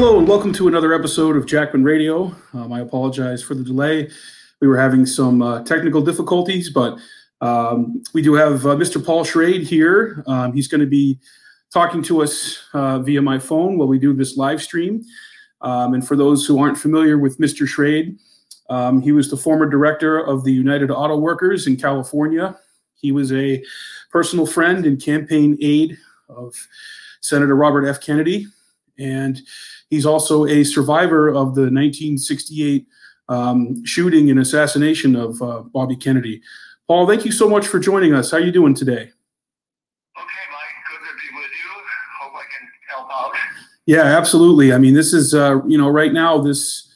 Hello and welcome to another episode of Jackman Radio. Um, I apologize for the delay. We were having some uh, technical difficulties, but um, we do have uh, Mr. Paul Schrade here. Um, he's going to be talking to us uh, via my phone while we do this live stream. Um, and for those who aren't familiar with Mr. Schrade, um, he was the former director of the United Auto Workers in California. He was a personal friend and campaign aide of Senator Robert F. Kennedy. And he's also a survivor of the 1968 um, shooting and assassination of uh, Bobby Kennedy. Paul, thank you so much for joining us. How are you doing today? Okay, Mike. Good to be with you. Hope I can help out. Yeah, absolutely. I mean, this is uh, you know right now this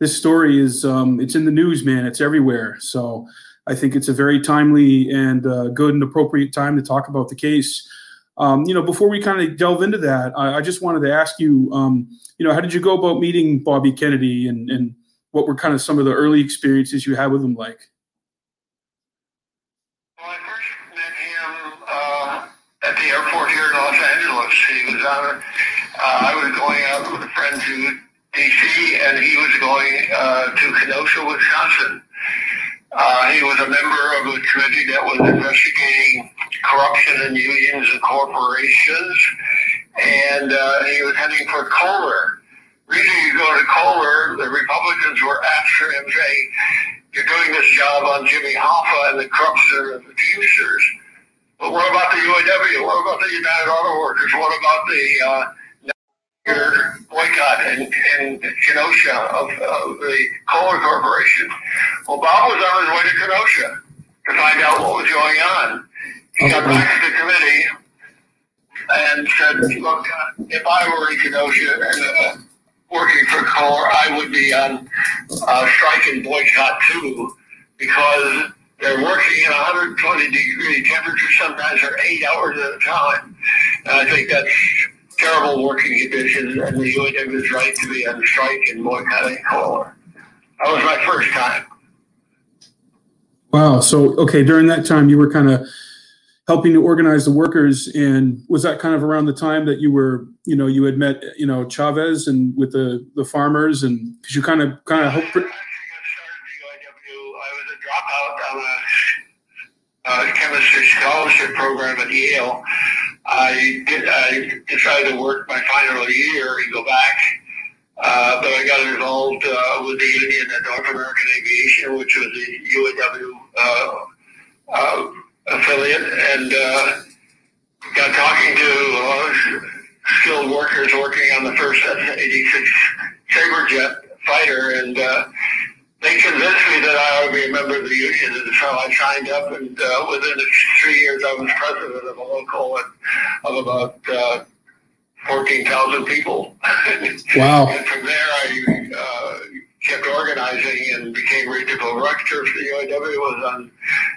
this story is um, it's in the news, man. It's everywhere. So I think it's a very timely and uh, good and appropriate time to talk about the case. Um, you know, before we kind of delve into that, I, I just wanted to ask you, um, you know, how did you go about meeting Bobby Kennedy, and and what were kind of some of the early experiences you had with him like? Well, I first met him uh, at the airport here in Los Angeles. He was on. Uh, I was going out with a friend to D.C. and he was going uh, to Kenosha, Wisconsin. Uh, he was a member of a committee that was investigating corruption in unions and corporations, and uh, he was heading for Kohler. Reason you go to Kohler, the Republicans were after him saying, you're doing this job on Jimmy Hoffa and the corruption of the Teamsters. But what about the UAW? What about the United Auto Workers? What about the uh, boycott in, in Kenosha of, of the Kohler Corporation? Well, Bob was on his way to Kenosha to find out what was going on. He got back to the committee and said, look, if I were in Kenosha and uh, working for Kohler, I would be on uh, strike and boycott too, because they're working in 120 degree temperature, sometimes for eight hours at a time. And I think that's terrible working conditions, and the UAW is right to be on strike and boycotting Kohler. That was my first time. Wow. So, okay, during that time, you were kind of helping to organize the workers and was that kind of around the time that you were you know you had met you know chavez and with the the farmers and because you kind of kind of hope I was a dropout on a, a chemistry scholarship program at Yale. I did. I decided to work my final year and go back, uh, but I got involved uh, with the union at North American Aviation, which was a UAW uh, uh affiliate and uh, got talking to skilled workers working on the first F-86 Saberjet fighter, and uh, they convinced me that I to be a member of the union, and so I signed up, and uh, within three years I was president of a local of about uh, 14,000 people. Wow. and from there I uh, kept organizing and became regional director for the UAW, was on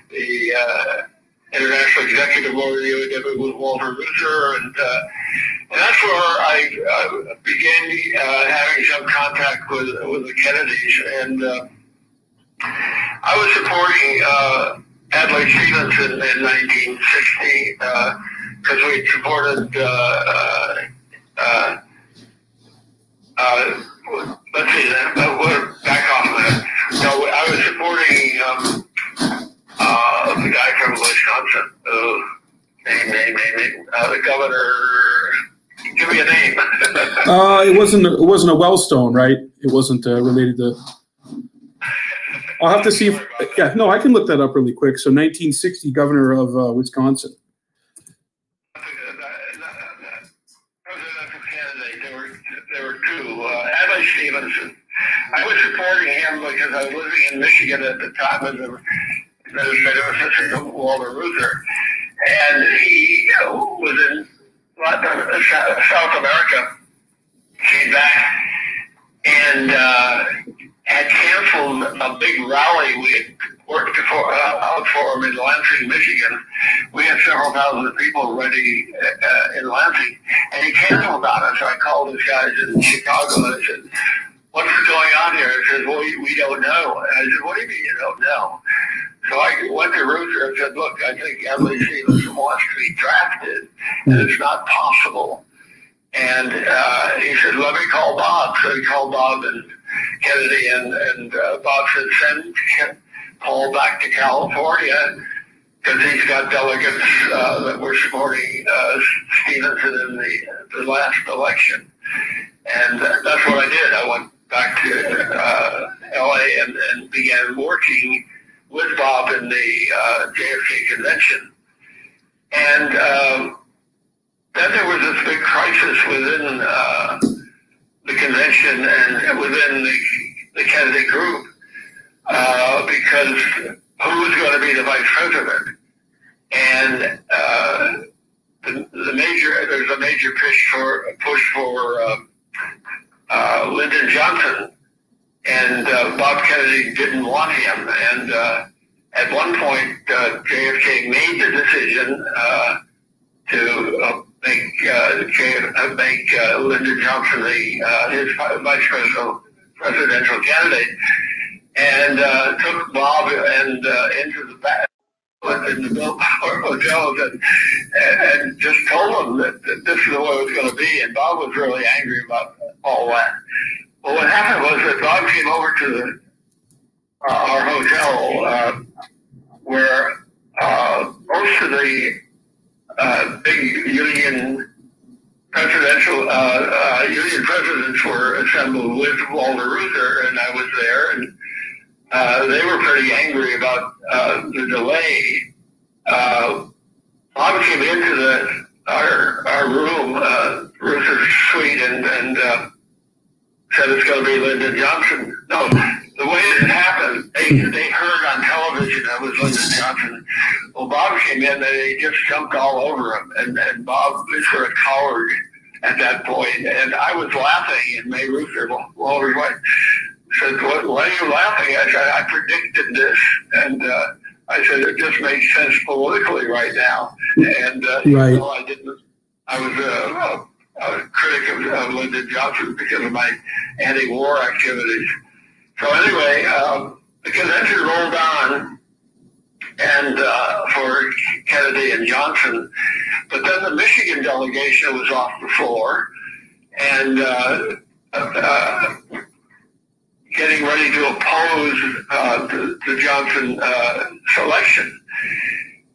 the uh, international executive lawyer the UAW with Walter Reuther, and, uh, and that's where I uh, began uh, having some contact with with the Kennedys, and uh, I was supporting uh, Adlai Stevenson in 1960 because uh, we supported. Uh, uh, uh, let's see, that, we're back off of that. No, I was supporting. Um, uh, the guy from Wisconsin. Uh, name, name, name, name. Uh, the governor. Give me a name. Uh, it wasn't. It wasn't a Wellstone, right? It wasn't uh, related to. I'll have to see if. Yeah, no, I can look that up really quick. So, 1960, governor of uh, Wisconsin. There were two. Uh, Adlai Stevenson. I was supporting him because I was living in Michigan at the time of the administrative assistant to Walter Reuther. And he was in South America, came back, and uh, had canceled a big rally we had worked for, uh, out for him in Lansing, Michigan. We had several thousand people ready uh, in Lansing, and he canceled on us. So I called his guys in Chicago and I said, what's going on here? He says, well, we, don't know. And I said, what do you mean you don't know? So I went to Reuther and said, look, I think Adlai Stevenson wants to be drafted, and it's not possible And uh, he said, let me call Bob. So he called Bob and Kennedy, and, and uh, Bob said, send Paul back to California because he's got delegates uh, that were supporting uh, Stevenson in the, the last election. And that's what I did. I went back to uh, LA and, and began working with Bob in the uh, JFK convention. And um, then there was this big crisis within uh, the convention and within the, the Kennedy group uh, because who was going to be the vice president? And uh, the, the major there's a major push for push for um, uh, Lyndon Johnson, and uh, Bob Kennedy didn't want him. And uh, at one point, JFK made the decision to make uh, J- uh, make uh, Lyndon Johnson the uh, his vice presidential presidential candidate, and uh, took Bob and uh, into the back in the Biltmore hotels and, and, just told them that, that this is the way it was going to be. And Bob was really angry about all that. Well, what happened was that Bob came over to the, uh, our hotel uh, where uh, most of the uh, big union presidential uh, uh, union presidents were assembled with Walter Reuther, and I was there, and uh, they were pretty angry about uh, the delay. Uh, Bob came into the our our room, uh, Reuther's suite, and and uh, said it's going to be Lyndon Johnson. No, the way it happened, they they heard on television that was Lyndon Johnson. Well, Bob came in and they just jumped all over him, and and Bob sort of cowered at that point. and I was laughing, and May Reuther, Walter's wife, said, what, why are you laughing? I said, I predicted this. And uh, I said, it just makes sense politically right now. And uh, Right. so I didn't, I was a, a critic of, of Lyndon Johnson because of my anti-war activities. So anyway, um, the convention rolled on and uh, for Kennedy and Johnson. But then the Michigan delegation was off the floor. And uh, uh, getting ready to oppose uh, the, the Johnson uh, selection.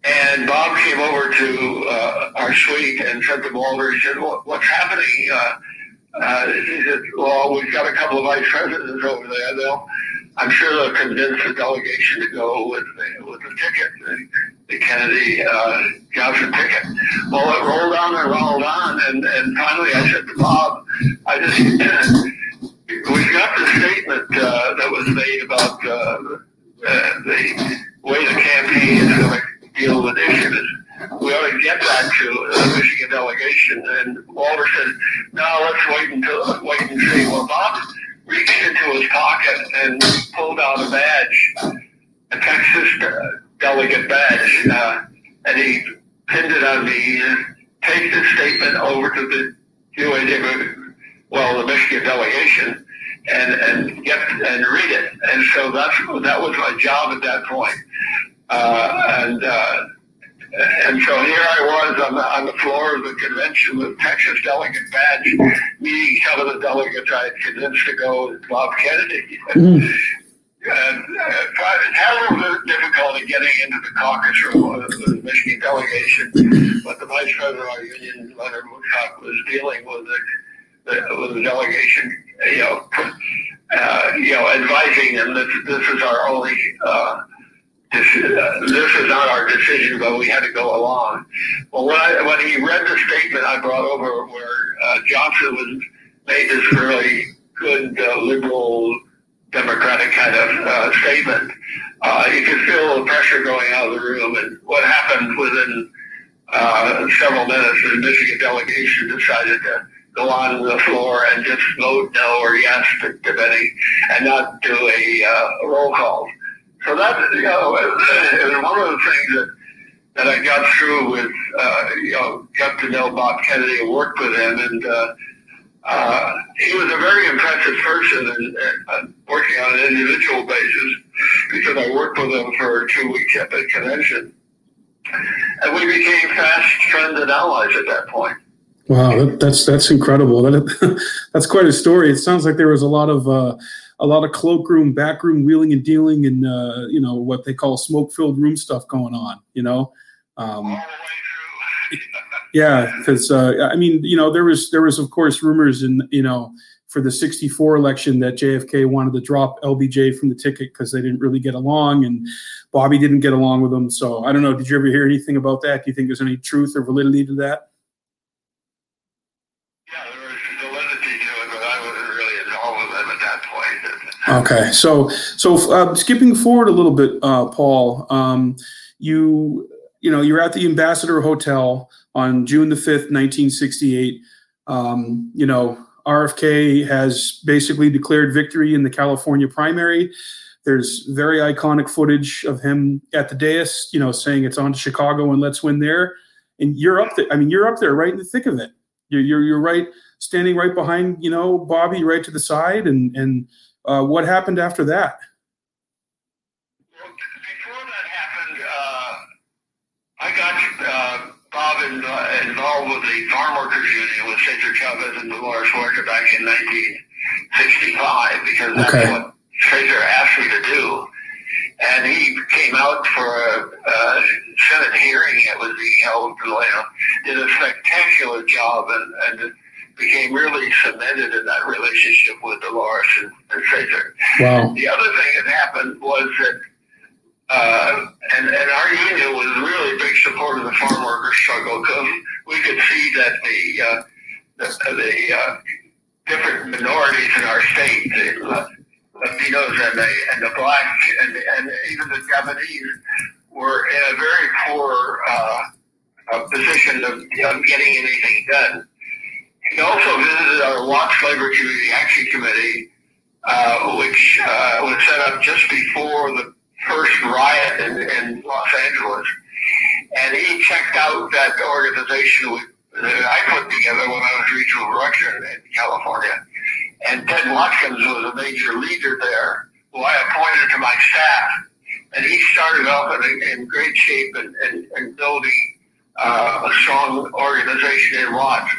And Bob came over to uh, our suite and said to Walter, he said, what, what's happening? Uh, well, we've got a couple of vice presidents over there. They'll, I'm sure they'll convince the delegation to go with the, with the ticket, the, the Kennedy uh, Johnson ticket. Well, it rolled on and rolled on, and, and finally I said to Bob, I just, we got the statement uh, that was made about uh, uh, the way the campaign is going to deal with issues. We ought to get that to the Michigan delegation. And Walter said, "No, let's wait until wait and see." Well, Bob reached into his pocket and pulled out a badge, a Texas uh, delegate badge, uh, and he pinned it on me. Said, Take this statement over to the UAW, well, the Michigan delegation, and and get and read it. And so that's that was my job at that point. Uh, and uh, and so here I was on the, on the floor of the convention with Texas delegate badge, meeting some of the delegates I had convinced to go with Bob Kennedy. Mhm. And uh, I had a little difficulty getting into the caucus room of the Michigan delegation, but the vice president of our union, Leonard Woodcock, was dealing with the, the, with the delegation, you know, uh, you know, advising them that this is our only, uh, this, uh, this is not our decision, but we had to go along. Well, when, I, when he read the statement I brought over where uh, Johnson was made this really good uh, liberal democratic kind of uh, statement, uh, you could feel the pressure going out of the room. And what happened within uh, several minutes, the Michigan delegation decided to go on the floor and just vote no or yes to, to Benny and not do a uh, roll call. So that, you know, it one of the things that, that I got through with, uh, you know, got to know Bob Kennedy and worked with him. And uh, uh, he was a very impressive person and, and uh, working on an individual basis because I worked with him for two weeks at the convention. And we became fast friends and allies at that point. Wow, that, that's that's incredible. That, that's quite a story. It sounds like there was a lot of uh, a lot of cloakroom, backroom wheeling and dealing, and uh, you know what they call smoke-filled room stuff going on. You know, um, yeah, because uh, I mean, you know, there was there was of course rumors and you know for the 64 election that JFK wanted to drop LBJ from the ticket because they didn't really get along and Bobby didn't get along with them. So I don't know. Did you ever hear anything about that? Do you think there's any truth or validity to that? Okay, so so uh, skipping forward a little bit, uh, Paul, um, you you know you're at the Ambassador Hotel on June the fifth, nineteen sixty eight. Um, you know RFK has basically declared victory in the California primary. There's very iconic footage of him at the dais, you know, saying it's on to Chicago and let's win there. And you're up there. I mean, you're up there right in the thick of it. You're you're, you're right, standing right behind, you know, Bobby right to the side, and and uh, what happened after that? Well, before that happened, uh, I got uh, Bob in, uh, involved with the Farm Workers Union with Cesar Chavez and Dolores Huerta back in 1965 because that's okay. what Cesar asked me to do. And he came out for a, a Senate hearing that was being held in Delano, did a spectacular job and, and became really cemented in that relationship with Dolores and, and Cesar. Wow. The other thing that happened was that, uh, and, and our union was really a big supporter of the farm worker struggle because we could see that the, uh, the, the uh, different minorities in our state, the Latinos and the, and the black and, and even the Japanese were in a very poor uh, uh, position of, of getting anything done. He also visited our Watts Labor Community Action Committee, uh, which uh, was set up just before the first riot in, in Los Angeles. And he checked out that organization that I put together when I was regional director in California. And Ted Watkins was a major leader there, who I appointed to my staff. And he started off in, in great shape and, and, and building uh, a strong organization in Watts.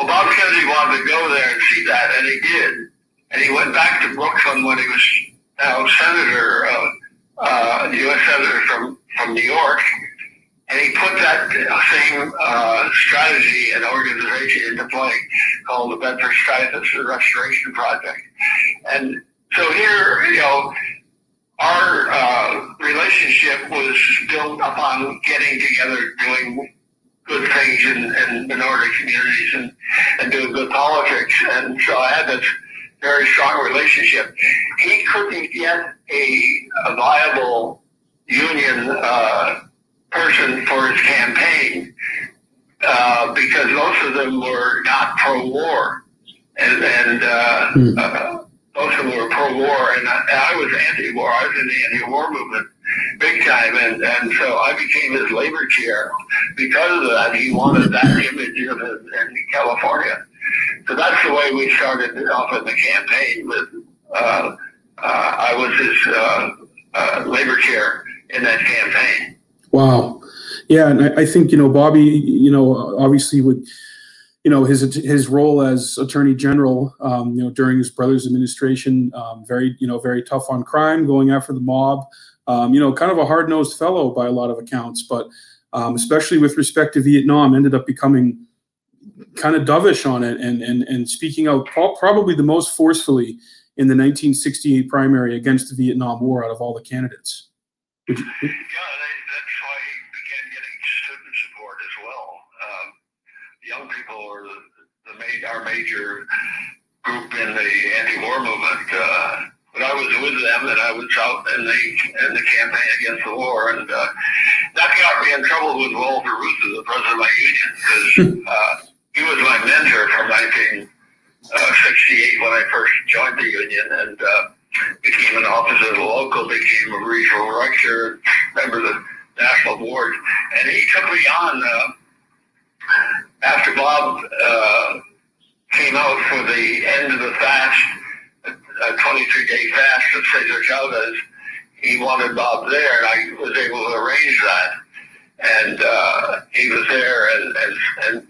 Well, Bob Kennedy wanted to go there and see that, and he did. And he went back to Brooklyn when he was now senator, uh, uh, U.S. senator from, from New York, and he put that same uh, strategy and organization into play called the Bedford Stuyvesant Restoration Project. And so here, you know, our uh, relationship was built upon getting together, doing good things in, in minority communities and, and doing good politics. And so I had this very strong relationship. He couldn't get a, a viable union uh, person for his campaign uh, because most of them were not pro-war. And, and uh, hmm. uh, most of them were pro-war, and I, I was anti-war. I was in the anti-war movement big time, and, and so I became his labor chair because of that. He wanted that image of it in California. So that's the way we started off in the campaign. With uh, uh, I was his uh, uh labor chair in that campaign. Wow, yeah, and I, I think you know Bobby. You know, obviously would you know his his role as attorney general um, you know during his brother's administration um, very you know very tough on crime going after the mob um, you know, kind of a hard nosed fellow by a lot of accounts, but um, especially with respect to Vietnam, ended up becoming kind of dovish on it and and and speaking out probably the most forcefully in the 1968 primary against the Vietnam War out of all the candidates. You, yeah, that's why he began getting student support as well. Um, young people are the, the, our major group in the anti-war movement. Uh, but I was with them and I was out in the in the campaign against the war, and uh, that got me in trouble with Walter Reuther, the president of my union, because uh, he was my mentor from 1968 uh, when I first joined the union, and uh, became an officer of the local, became a regional director, member of the national board, and he took me on uh, after Bob uh, came out for the end of the fast a 23 day fast of Cesar Chavez. He wanted Bob there, and I was able to arrange that. And uh, he was there, and, and, and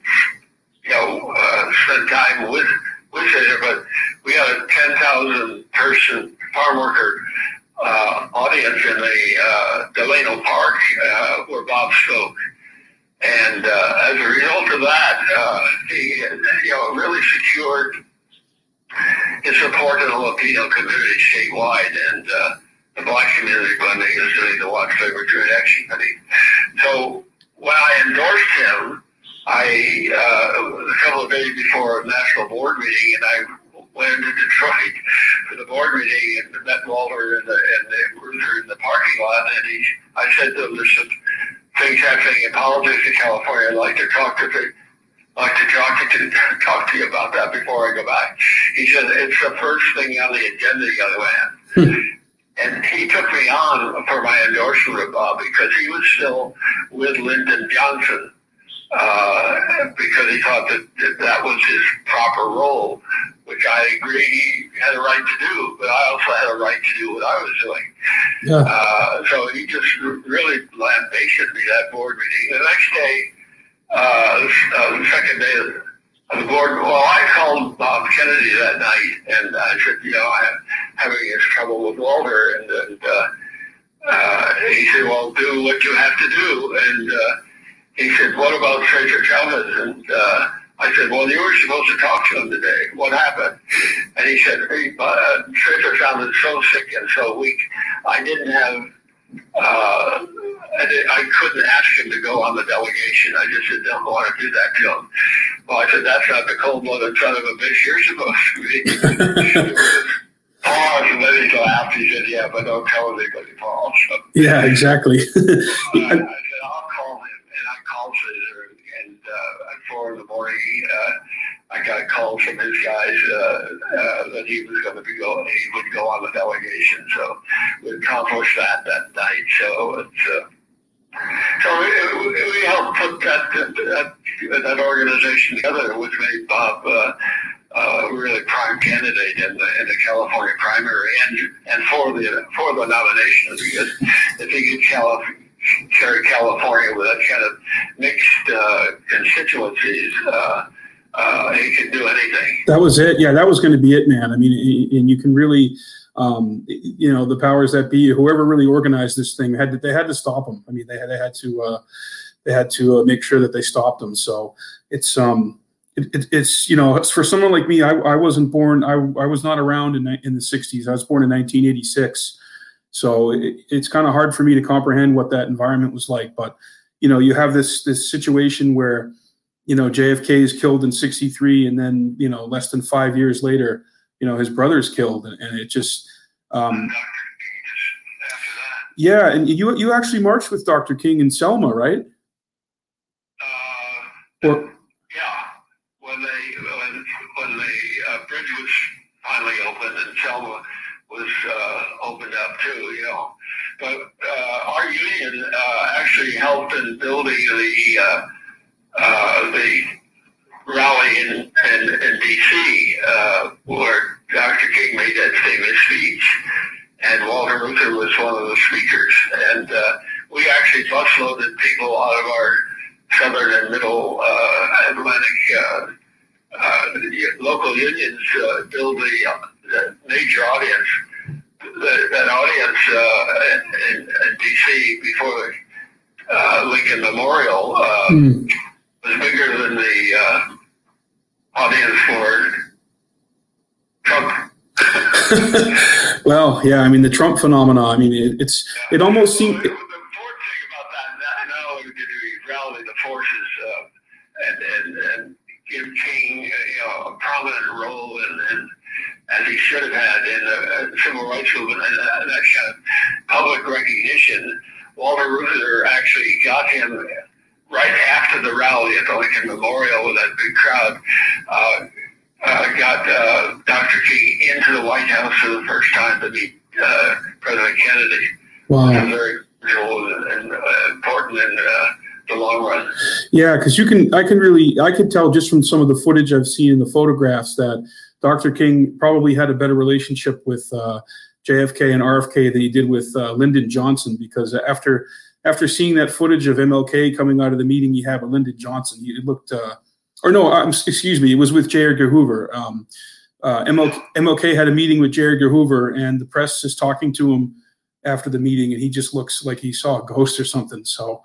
you know, uh, spend time with with it. But we had a ten thousand person farm worker uh, audience in the uh, Delano Park uh, where Bob spoke. And uh, as a result of that, uh, he you know really secured his support in the Latino community statewide and uh, the black community he was doing the Watts Labor Joint Action Committee. So when I endorsed him, I uh, a couple of days before a national board meeting, and I went to Detroit for the board meeting and met Walter and the, and the Reuther in the parking lot, and he, I said to him, "There's some things happening in politics in California. I'd like to talk to the, like to talk to talk to you about that before I go back." He said, "It's the first thing on the agenda, young man." and he took me on for my endorsement of Bob because he was still with Lyndon Johnson uh, because he thought that, that that was his proper role, which I agree he had a right to do, but I also had a right to do what I was doing. Yeah. Uh, so he just really lambasted me that board meeting. The next day, uh, the second day of the board, well, I called Bob Kennedy that night, and I said, you know, I'm having this trouble with Walter, and, and uh, uh, he said, well, do what you have to do, and uh, he said, what about Cesar Chavez? And uh, I said, well, you were supposed to talk to him today. What happened? And he said, hey, uh, Chavez is so sick and so weak. I didn't have, uh, I, I couldn't ask him to go on the delegation. I just said, don't want to do that to him. Well, I said, that's not the cold-blooded son of a bitch you're supposed to be. Pause, and then he laughed. He said, yeah, but don't tell anybody, Paul. So, yeah, exactly. I, said, "I'll call him," and I called him, and at four in the morning. Uh, I got a call from his guys uh, uh, that he was going to be going. He would go on the delegation, so we accomplished that that night. So it's. Uh, so we, we helped put that, that that organization together, which made Bob uh, uh, really prime candidate in the in the California primary and and for the for the nomination because if he gets California carry California with that kind of mixed uh, constituencies, uh, uh, can do anything. That was it. Yeah, that was going to be it, man. I mean, and you can really, um, you know, the powers that be, whoever really organized this thing, had to, they had to stop him. I mean, they had they had to uh, they had to uh, make sure that they stopped him. So it's um. It, it, it's you know it's for someone like me I, I wasn't born I, I was not around in, in the 60s I was born in 1986 so it, it's kind of hard for me to comprehend what that environment was like. But you know, you have this this situation where you know JFK is killed in '63, and then you know less than five years later, you know his brother's killed, and, and it just. Um, yeah, and you you actually marched with Dr. King in Selma, right? Uh, or, yeah, when they when, when the uh, bridge was finally opened and Selma, was uh, opened up too, you know. But uh, our union uh, actually helped in building the uh, uh, the rally in in, in D.C. Uh, where Dr. King made that famous speech, and Walter Reuther was one of the speakers, and we actually busloaded people out of our southern and middle Atlantic local unions build the that major audience, that, audience uh, in, in, D.C. before uh, Lincoln Memorial uh, mm. Was bigger than the uh, audience for Trump. well, yeah, I mean the Trump phenomenon. I mean, it, it's it almost seems. the important thing about that, only did he rally the forces uh, and, and and give King you know a prominent role in, in as he should have had in the civil rights movement and that kind of public recognition. Walter Reuther actually got him right after the rally at the Lincoln Memorial with that big crowd. Uh, uh, got uh, Dr. King into the White House for the first time to meet uh, President Kennedy. Wow. Which was very cool and, uh, important in uh, the long run. Yeah, because you can, I can really, I can tell just from some of the footage I've seen in the photographs that Dr. King probably had a better relationship with uh, JFK and RFK than he did with uh, Lyndon Johnson because after after seeing that footage of MLK coming out of the meeting he had with Lyndon Johnson, he looked uh, or no, um, excuse me, it was with J. Edgar Hoover. Um, uh, MLK, MLK had a meeting with J. Edgar Hoover, and the press is talking to him after the meeting, and he just looks like he saw a ghost or something. So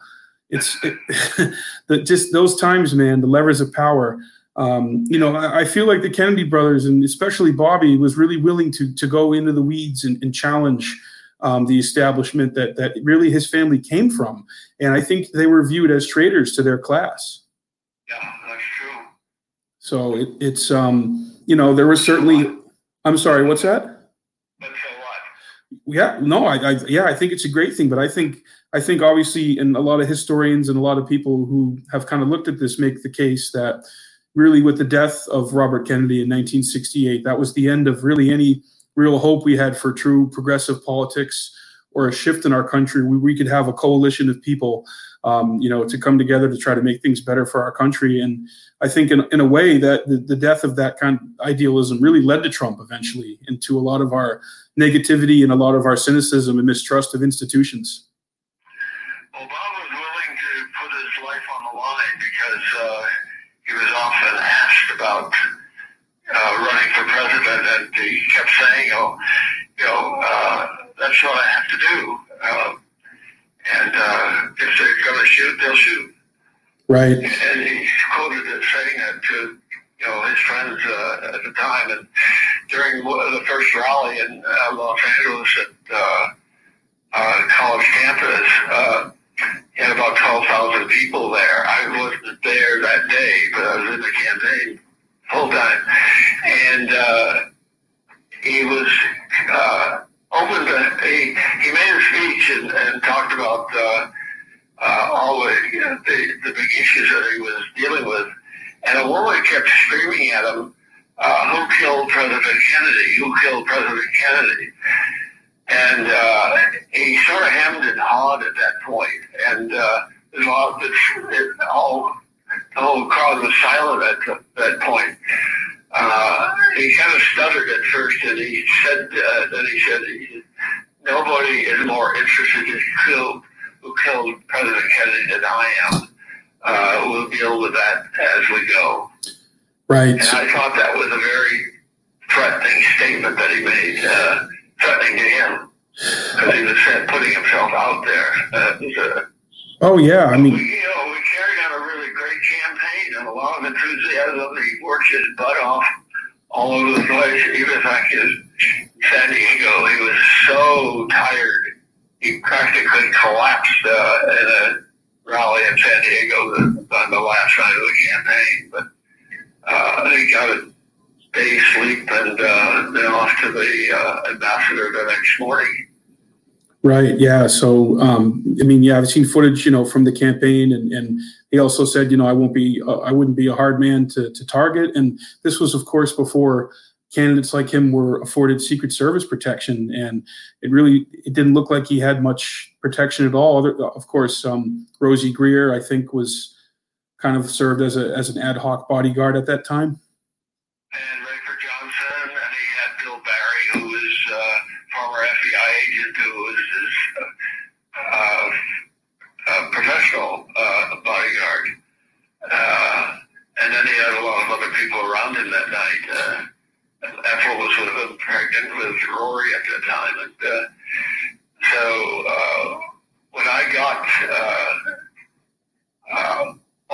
it's it, the, just those times, man. The levers of power. Um, you know, I, I, feel like the Kennedy brothers, and especially Bobby, was really willing to to go into the weeds and, and challenge um, the establishment that that really his family came from, and I think they were viewed as traitors to their class. Yeah, that's true. So it, it's um, you know, there was certainly. I'm sorry, what's that? Yeah, no, I, I, yeah, I think it's a great thing, but I think I think obviously, and a lot of historians and a lot of people who have kind of looked at this make the case that really, with the death of Robert Kennedy in 1968, that was the end of really any real hope we had for true progressive politics or a shift in our country. We, we could have a coalition of people, um, you know, to come together to try to make things better for our country. And I think, in, in a way, that the, the death of that kind of idealism really led to Trump eventually into a lot of our negativity and a lot of our cynicism and mistrust of institutions. Obama was willing to put his life on the line because uh, he was often asked about uh, running for president, and he kept saying, "Oh, you know, uh, that's what I have to do." Uh, and uh, if they're going to shoot, they'll shoot. Right. And he quoted it saying that to you know his friends uh, at the time, and during the first rally in uh, Los Angeles at uh, uh, college campus, uh, had about 12,000 people there. I wasn't there that day, but I was in the campaign full time. And uh, he was uh, open to, he, he made a speech and, and talked about uh, uh, all the, you know, the, the big issues that he was dealing with. And a woman kept screaming at him, uh, who killed President Kennedy? Who killed President Kennedy? And uh, he sort of hemmed and hawed at that. And uh, there's a lot it, all, the whole crowd was silent at that point. Uh, he kind of stuttered at first, and he said, uh, then he said, nobody is more interested in who, who killed President Kennedy than I am. Uh, we'll deal with that as we go. Right. And I thought that was a very threatening statement that he made, uh, threatening to him because he was putting himself out there. Uh, oh yeah, I mean, you know, we carried out a really great campaign and a lot of enthusiasm. He worked his butt off all over the place. Even back in San Diego, he was so tired he practically collapsed uh, in a rally in San Diego on the last night of the campaign. But uh, he got a day's sleep and uh, then off to the uh, ambassador the next morning. Right. Yeah. So, um, I mean, yeah, I've seen footage, you know, from the campaign, and, and he also said, you know, I won't be, uh, I wouldn't be a hard man to, to target. And this was, of course, before candidates like him were afforded Secret Service protection, and it really, it didn't look like he had much protection at all. Other, of course, um, Rosey Grier, I think, was kind of served as a as an ad hoc bodyguard at that time. And Rafer Johnson, and he had Bill Barry, who was uh, former FBI agent, who was his uh, uh, professional uh, bodyguard. Uh, and then he had a lot of other people around him that night. Uh, Ethel was with him, pregnant with Rory at the time, and so when I got um,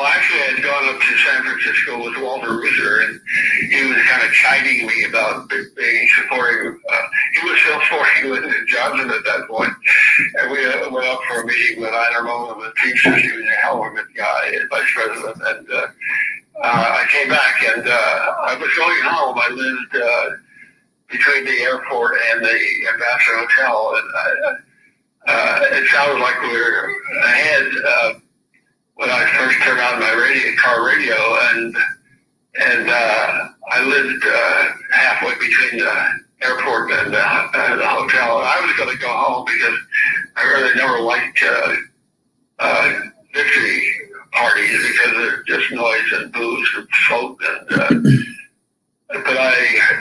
well, actually, I had gone up to San Francisco with Walter Reuther, and he was kind of chiding me about being supporting. Uh, he was still supporting Lyndon Johnson at that point, and we uh, went up for a meeting with Einar Mohn the Teamsters. He was a hell of a guy, vice president, and uh, uh, I came back and uh, I was going home. I lived uh, between the airport and the Ambassador Hotel, and uh, uh, it sounded like we were ahead. Uh, when I first turned on my radio, car radio, and and uh, I lived uh, halfway between the airport and, uh, the hotel, and I was going to go home because I really never liked uh, uh, victory parties because they're just noise and booze and smoke and. Uh, but I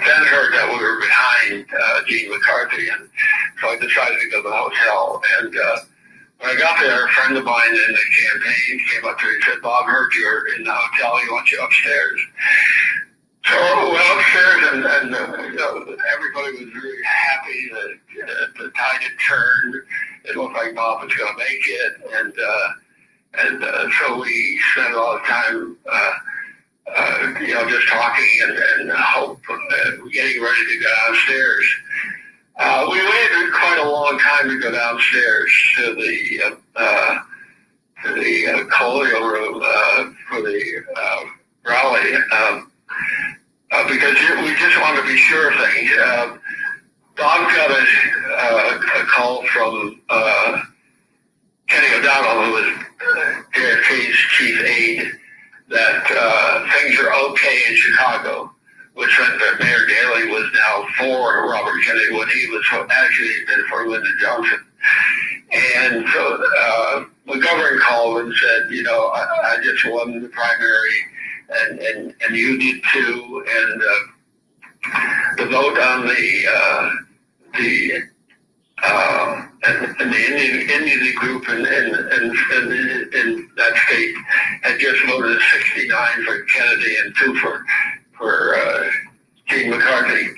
then heard that we were behind uh, Gene McCarthy, and so I decided to go to the hotel. And uh, when I got there, a friend of mine in the campaign came up to me and said, Bob heard you're in the hotel. He wants you upstairs. So we went upstairs, and, and uh, you know, everybody was really happy that uh, the tide had turned. It looked like Bob was going to make it, and uh, and uh, so we spent a lot of time, uh, uh, you know, just talking and, and hope, uh, getting ready to go downstairs. Uh, we waited quite a long time to go downstairs to the uh, to the uh, colonial room uh, for the uh, rally um, uh, because we just wanted to be sure of things. Uh, Bob got a, uh, a call from uh, Kenny O'Donnell, who was uh, JFK's chief aide, that uh, things are okay in Chicago meant that Mayor Daley was now for Robert Kennedy when he was actually been for Lyndon Johnson. And so uh, McGovern called and said, you know, I, I just won the primary, and, and, and you did too. And uh, the vote on the uh, the uh, and, and the Indian, Indian group in, in, in, in, in that state had just voted 69 for Kennedy and two for for uh, Gene McCarthy.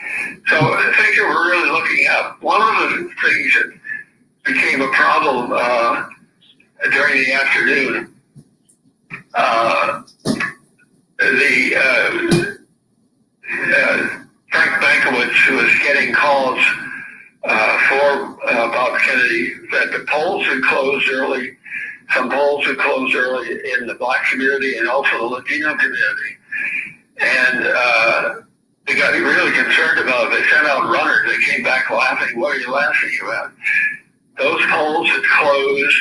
So things that we're really looking at. One of the things that became a problem uh, during the afternoon, uh, the uh, uh, Frank Mankiewicz was getting calls uh, for Bob Kennedy that the polls had closed early. Some polls had closed early in the black community and also the Latino community and uh, they got really concerned about it. They sent out runners. They came back laughing. What are you laughing about? Those polls had closed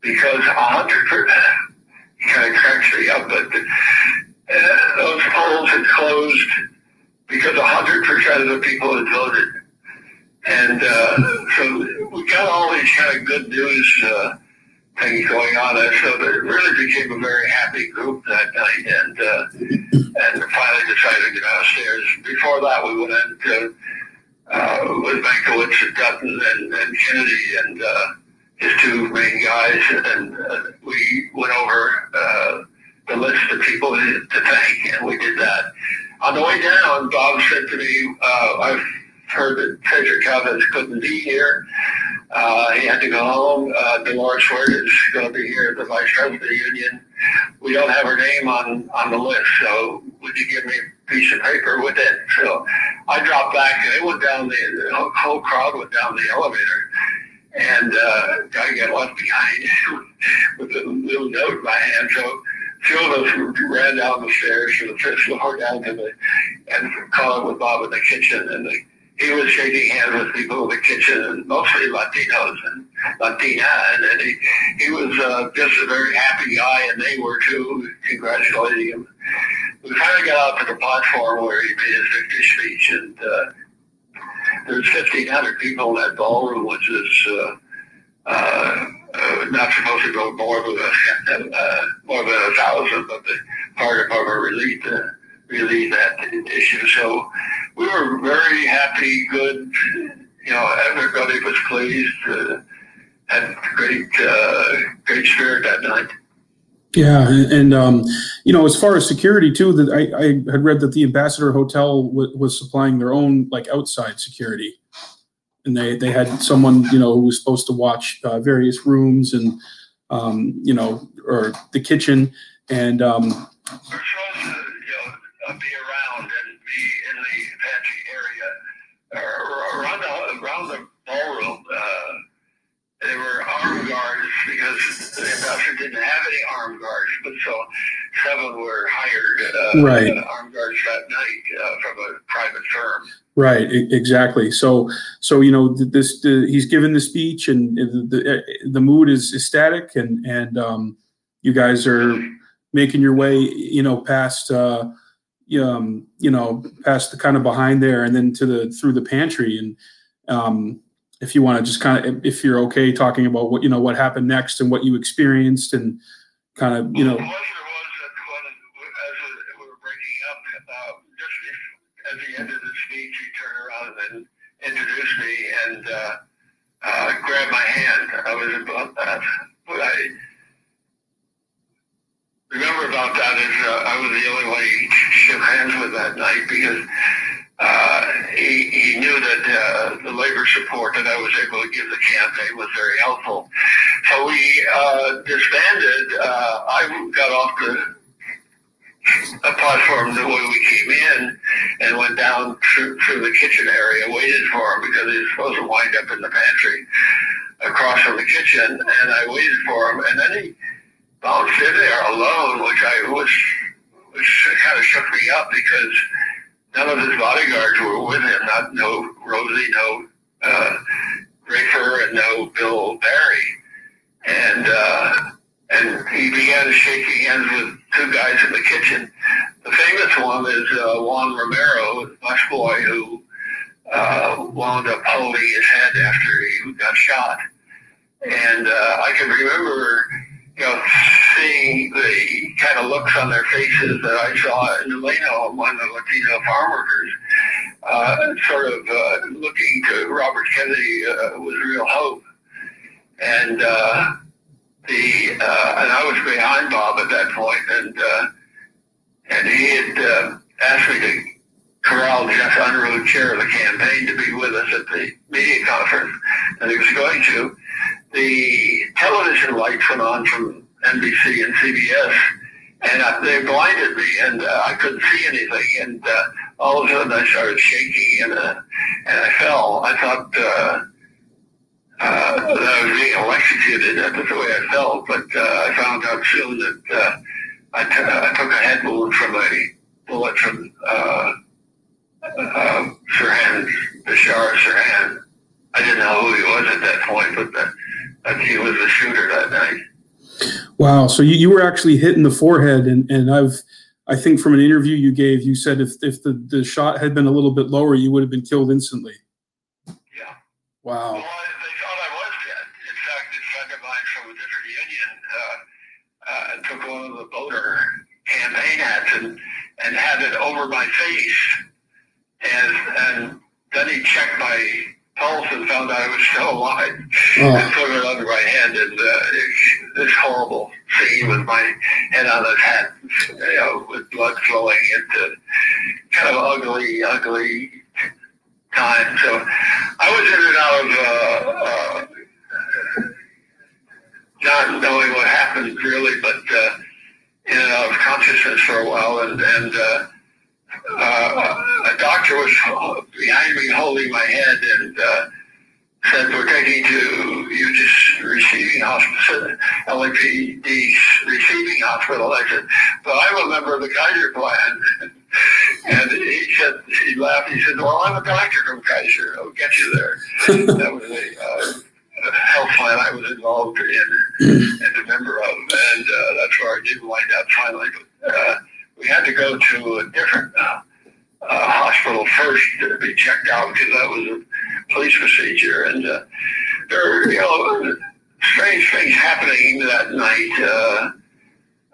because percent. Kind of cracks me up, but uh, those polls had closed because a hundred percent of the people had voted, and uh, so we got all these kind of good news. Uh, things going on. And so it really became a very happy group that night, and uh, and finally decided to get downstairs. Before that, we went into uh, with Mankiewicz and Dutton and, and Kennedy and uh, his two main guys, and uh, we went over uh, the list of people to thank, and we did that. On the way down, Bob said to me, uh, "I've heard that Frederick Chavez couldn't be here." Uh, he had to go home. Uh, Dolores Huerta is going to be here the Vice President of the Union. We don't have her name on, on the list, so would you give me a piece of paper with it? So I dropped back, and it went down the, the whole crowd went down the elevator. And uh, I got left behind with a little note in my hand. So two of us ran down the stairs to the fifth floor down to the and called with Bob in the kitchen, and the he was shaking hands with people in the kitchen, and mostly Latinos and Latina, and, he, he was uh, just a very happy guy, and they were too, congratulating him. We finally got out to the platform where he made his victory speech, and uh, there was 1,500 people in that ballroom, which is uh, uh, uh, not supposed to go more than a, uh, more than a thousand, but the fire department relieved, uh, relieved that issue. So we were very happy, good. You know, everybody was pleased. Uh, had great, uh, great spirit that night. Yeah, and, and um, you know, as far as security too, that I, I had read that the Ambassador Hotel w- was supplying their own like outside security, and they they had someone you know who was supposed to watch uh, various rooms and um, you know or the kitchen and um, uh, be around and be in the Apache area or around the around the ballroom. Uh, there were armed guards because the ambassador didn't have any armed guards, but so seven were hired uh, Right. uh, armed guards that night uh, from a private firm. Right, exactly. So, so you know, this the, he's given the speech, and the the, the mood is ecstatic, and and um, you guys are making your way, you know, past uh, um, you know, past the kind of behind there, and then to the through the pantry, and um, if you want to just kind of, if you're okay talking about what you know what happened next and what you experienced, and kind of you know, The he ended the speech, he turned around and introduced me and uh, uh, grabbed my hand. I was about uh, remember about that is uh, I was the only one he shook hands with that night because uh, he, he knew that uh, the labor support that I was able to give the campaign was very helpful. So we uh, disbanded. Uh, I got off the a platform the way we came in and went down through, through the kitchen area, waited for him because he was supposed to wind up in the pantry across from the kitchen, and I waited for him, and then he bounced in there alone, which I was, which kind of shook me up because none of his bodyguards were with him, not no Rosey, no uh, Rafer, and no Bill Barry, and uh, and he began shaking hands with two guys in the kitchen. The famous one is uh, Juan Romero, a boy who uh, wound up holding his head after he got shot. And uh, I can remember, you know, seeing the kind of looks on their faces that I saw in Delano among the Latino farm workers, uh, sort of uh, looking to Robert Kennedy uh, with real hope. And uh, the uh, and I was behind Bob at that point, and uh, and he had uh, asked me to corral Jess Unruh, chair of the campaign, to be with us at the media conference, and he was going to. The television lights went on from NBC and CBS, and uh, they blinded me, and uh, I couldn't see anything. And uh, all of a sudden, I started shaking, and uh, and I fell. I thought. Uh, uh, that I was being electrocuted. That's the way I felt. But uh, I found out soon that uh, I, t- I took a head wound from a bullet from uh, uh, Sirhan, Bishara Sirhan. I didn't know who he was at that point, but that, that he was the shooter that night. Wow. So you, you were actually hit in the forehead, and, and I've I think from an interview you gave, you said if if the, the shot had been a little bit lower, you would have been killed instantly. Yeah. Wow. Well, uh, took one of the voter campaign hats and, and had it over my face. And, and then he checked my pulse and found out I was still alive oh. and put it under my hand. And uh, this horrible scene with my head on his hat, you know, with blood flowing into kind of ugly, ugly time. So I was in and out of uh, uh, not knowing what happened really, but uh, in and out of consciousness for a while, and and uh, a doctor was behind me holding my head and uh, said, "We're taking to you just receiving hospital, LAPD receiving hospital." I said, "But I'm a member of the Kaiser plan." And he said, he laughed. He said, "Well, I'm a doctor from Kaiser. I'll get you there." that was a uh, health plan I was involved in and a member of, and uh, that's where I did wind up finally. But uh, we had to go to a different uh, uh, hospital first to be checked out because that was a police procedure, and uh, there were you know strange things happening that night, uh,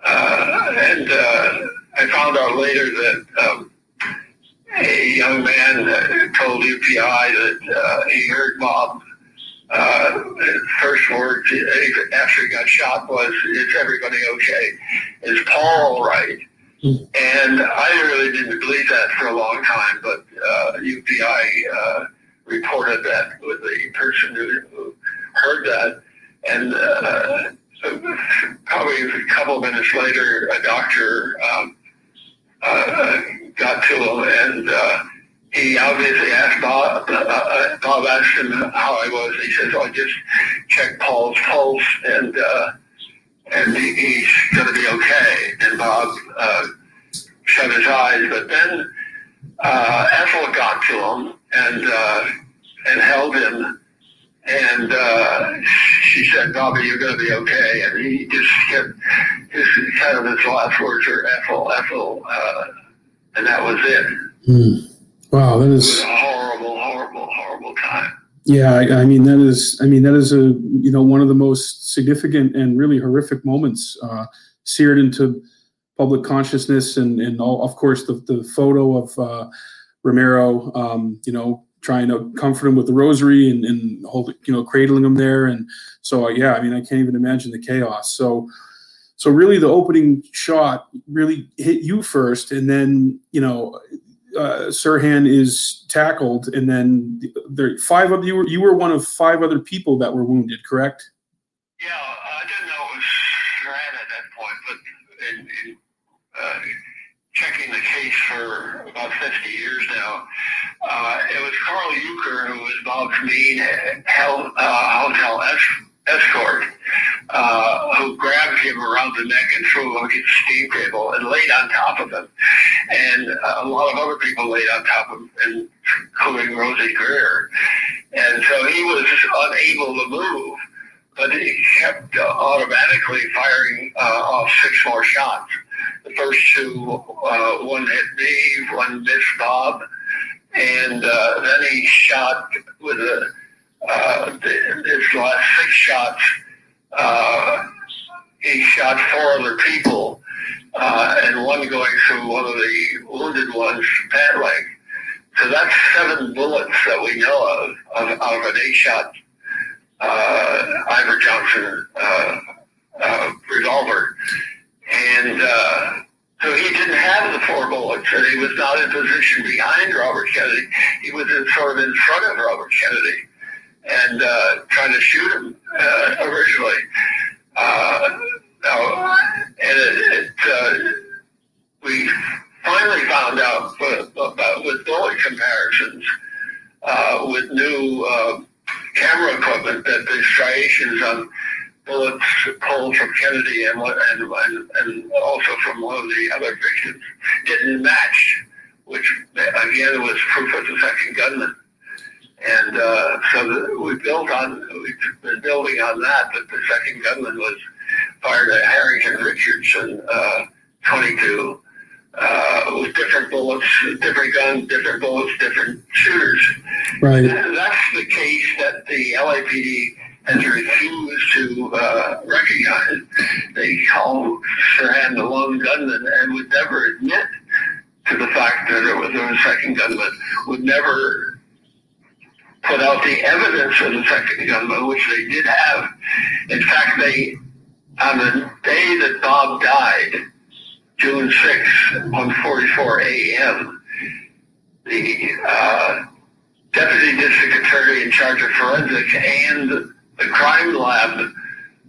uh, and uh, I found out later that. Um, a young man told UPI that he heard Bob uh, first words after he got shot was, "Is everybody okay? Is Paul all right?" And I really didn't believe that for a long time, but uh, UPI uh, reported that with the person who, who heard that, and uh, probably a couple of minutes later, a doctor um, uh, got to him and uh, he obviously asked Bob, uh, uh, Bob asked him how I was. He says, oh, I just checked Paul's pulse and, uh, and he, he's going to be okay. And Bob, uh, shut his eyes, but then, uh, Ethel got to him and, uh, and held him. And, uh, she said, Bobby, you're going to be okay. And he just kept, his, kind of his last words were Ethel, Ethel, uh, and that was it. Mm. Wow, that is horrible, horrible, horrible time. Yeah, I, I, mean that is, I mean that is a you know one of the most significant and really horrific moments uh, seared into public consciousness, and and all, of course the the photo of uh, Romero, um, you know, trying to comfort him with the rosary and and hold you know cradling him there, and so uh, yeah, I mean I can't even imagine the chaos. So. So really, the opening shot really hit you first, and then you know uh, Sirhan is tackled, and then there five of you were you were one of five other people that were wounded, correct? Yeah, I didn't know it was Sirhan at that point, but in, in uh, checking the case for about 50 years now, uh, it was Karl Uecker who was Bob's main hel- uh, hotel escort uh, who grabbed him around the neck and threw him against the steam table and laid on top of him. And uh, a lot of other people laid on top of him, including Rosey Grier. And so he was unable to move, but he kept uh, automatically firing uh, off six more shots. The first two, uh, one hit me, one missed Bob, and uh, then he shot with a, his last six shots uh, he shot four other people, uh, and one going through one of the wounded one's pant leg. So that's seven bullets that we know of, of out of an eight-shot uh, Iver Johnson uh, uh, revolver. And uh, so he didn't have the four bullets, and he was not in position behind Robert Kennedy. He was in, sort of in front of Robert Kennedy and uh, trying to shoot him uh, originally. Uh, now, and it, it uh, we finally found out about with bullet comparisons uh, with new uh, camera equipment that the striations on bullets pulled from Kennedy and, and, and also from one of the other victims didn't match, which again was proof of the second gunman. And uh, so the, we built on, we've been building on that, that the second gunman was fired at Harrington Richardson uh, 22 uh, with different bullets, different guns, different bullets, different shooters. Right. And that's the case that the LAPD has refused to uh, recognize. They call Sirhan the lone gunman and would never admit to the fact that it was a second gunman, would never put out the evidence of the second gunman, which they did have. In fact, they, on the day that Bob died, June 6, 1:44 a.m., the uh, deputy district attorney in charge of forensics and the crime lab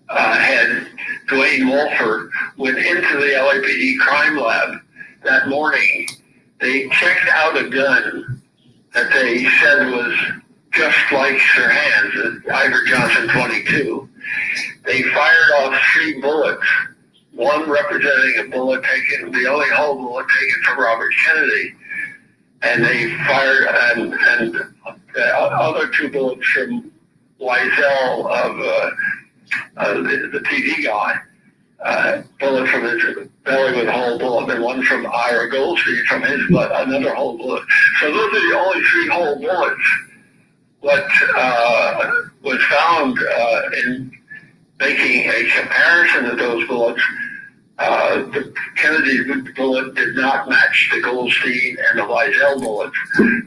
uh, head, Dwayne Wolfer, went into the LAPD crime lab that morning. They checked out a gun that they said was just like Sirhan's at Iver Johnson 22. They fired off three bullets, one representing a bullet taken, the only whole bullet taken from Robert Kennedy, and they fired and, and the other two bullets from Weisel of uh, uh, the, the guy. Uh, bullet from his belly with a whole bullet, and one from Ira Goldstein from his butt, another whole bullet. So those are the only three whole bullets what uh, was found uh, in making a comparison of those bullets, uh, the Kennedy bullet did not match the Goldstein and the Weisel bullets,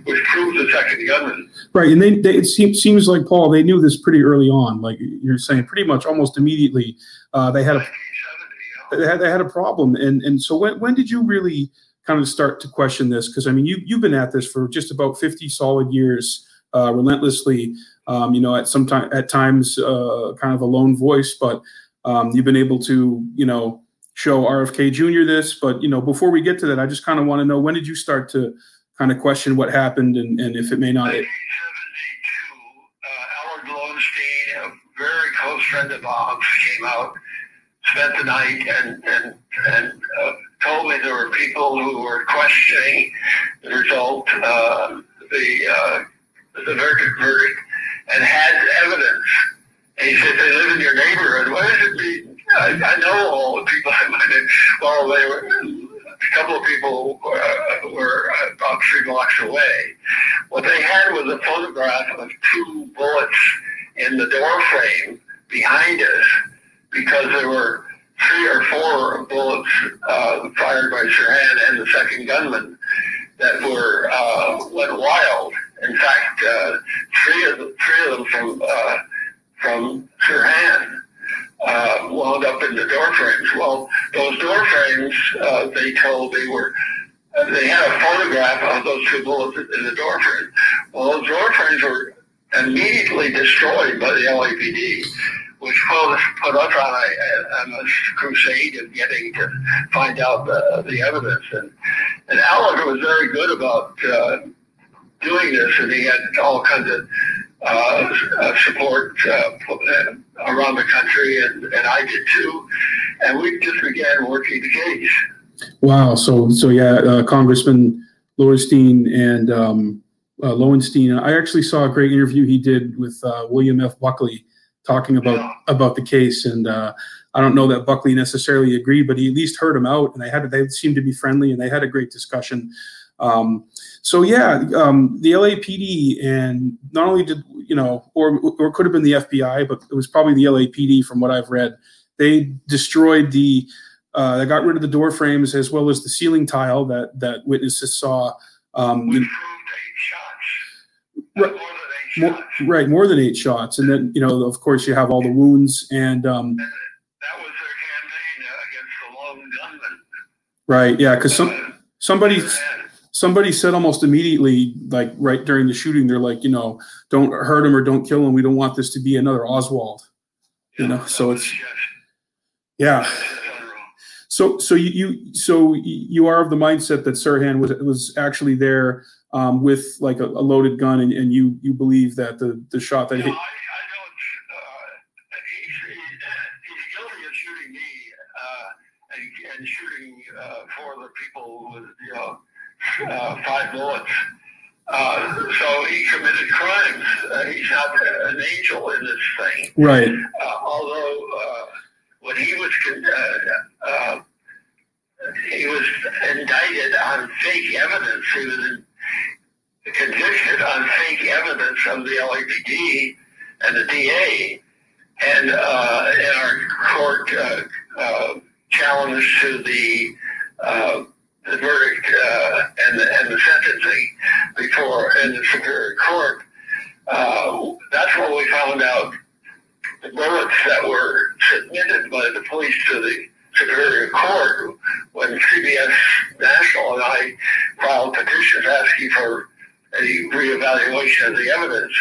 which proves the second gunman. Right, and they, they it seems, seems like Paul they knew this pretty early on. Like you're saying, pretty much almost immediately uh, they had a they had, they had a problem. And and so when when did you really kind of start to question this? Because I mean, you you've been at this for just about 50 solid years uh, relentlessly. Um, you know, at some time, at times, uh, kind of a lone voice, but um, you've been able to, you know, show RFK Jr. this. But you know, before we get to that, I just kind of want to know when did you start to kind of question what happened and, and if it may not. 1972, uh, Lowenstein, a very close friend of Bob's, came out, spent the night, and and and uh, told me there were people who were questioning the result. Uh, the uh, the verdict, verdict and had evidence. And he said, they live in your neighborhood. What does it mean? I, I know all the people I might well, they were, a couple of people uh, were about three blocks away. What they had was a photograph of two bullets in the door frame behind us because there were three or four bullets uh, fired by Sirhan and the second gunman that were uh, went wild. In fact, uh, three of them, three of them from uh, from Sirhan uh, wound up in the door frames. Well, those door frames, uh, they told they were they had a photograph of those two bullets in the door frame. Well, those door frames were immediately destroyed by the LAPD, which put us, put us on a, on a crusade of getting to find out the, the evidence. And, and Alec was very good about uh, doing this, and he had all kinds of uh, uh, support uh, around the country, and, and I did too. And we just began working the case. Wow. So, so yeah, uh, Congressman Lowenstein and um, uh, Lowenstein. I actually saw a great interview he did with uh, William F. Buckley talking about yeah. about the case, and uh, I don't know that Buckley necessarily agreed, but he at least heard him out, and they had they seemed to be friendly, and they had a great discussion. Um, so yeah, um, the LAPD, and not only did you know, or or could have been the FBI, but it was probably the LAPD from what I've read. They destroyed the uh, they got rid of the door frames as well as the ceiling tile that that witnesses saw. Um, Which eight shots. Right, more, right, more than eight shots, and then you know, of course, you have all the wounds and. Um, that was their campaign against the lone gunman. Right. Yeah, because some somebody somebody said almost immediately, like right during the shooting, they're like, you know, don't hurt him or don't kill him. We don't want this to be another Oswald. You know, so it's yeah. So, so you, you, so you are of the mindset that Sirhan was was actually there um, with like a, a, loaded gun, and, and you you believe that the the shot that no, hit. I, I don't. Uh, he's, he's guilty of shooting me uh, and, and, shooting uh, four other people with you know uh, five bullets. Uh, so he committed crimes. Uh, he's not an angel in this thing. Right. although when he was uh, uh, he was indicted on fake evidence. He was convicted on fake evidence of the LAPD and the DA, and uh, in our court uh, uh, challenge to the uh, the verdict and the, and the sentencing before in the Superior Court. that's when we found out the bullets that were submitted by the police to the Superior Court when CBS National and I filed petitions asking for a reevaluation of the evidence.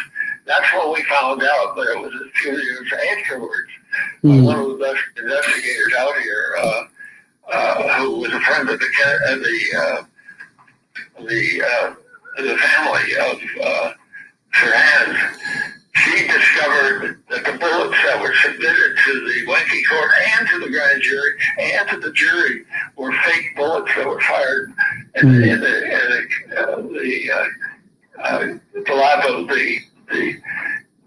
That's what we found out, but it was a few years afterwards. Mm. One of the best investigators out here, uh, who was a friend of the the uh, the, uh, the family of uh, Sirhan, she discovered that the bullets that were submitted to the Wenke court and to the grand jury and to the jury were fake bullets that were fired in, mm-hmm. in the, in the, uh, the, uh, uh, the lab of the, the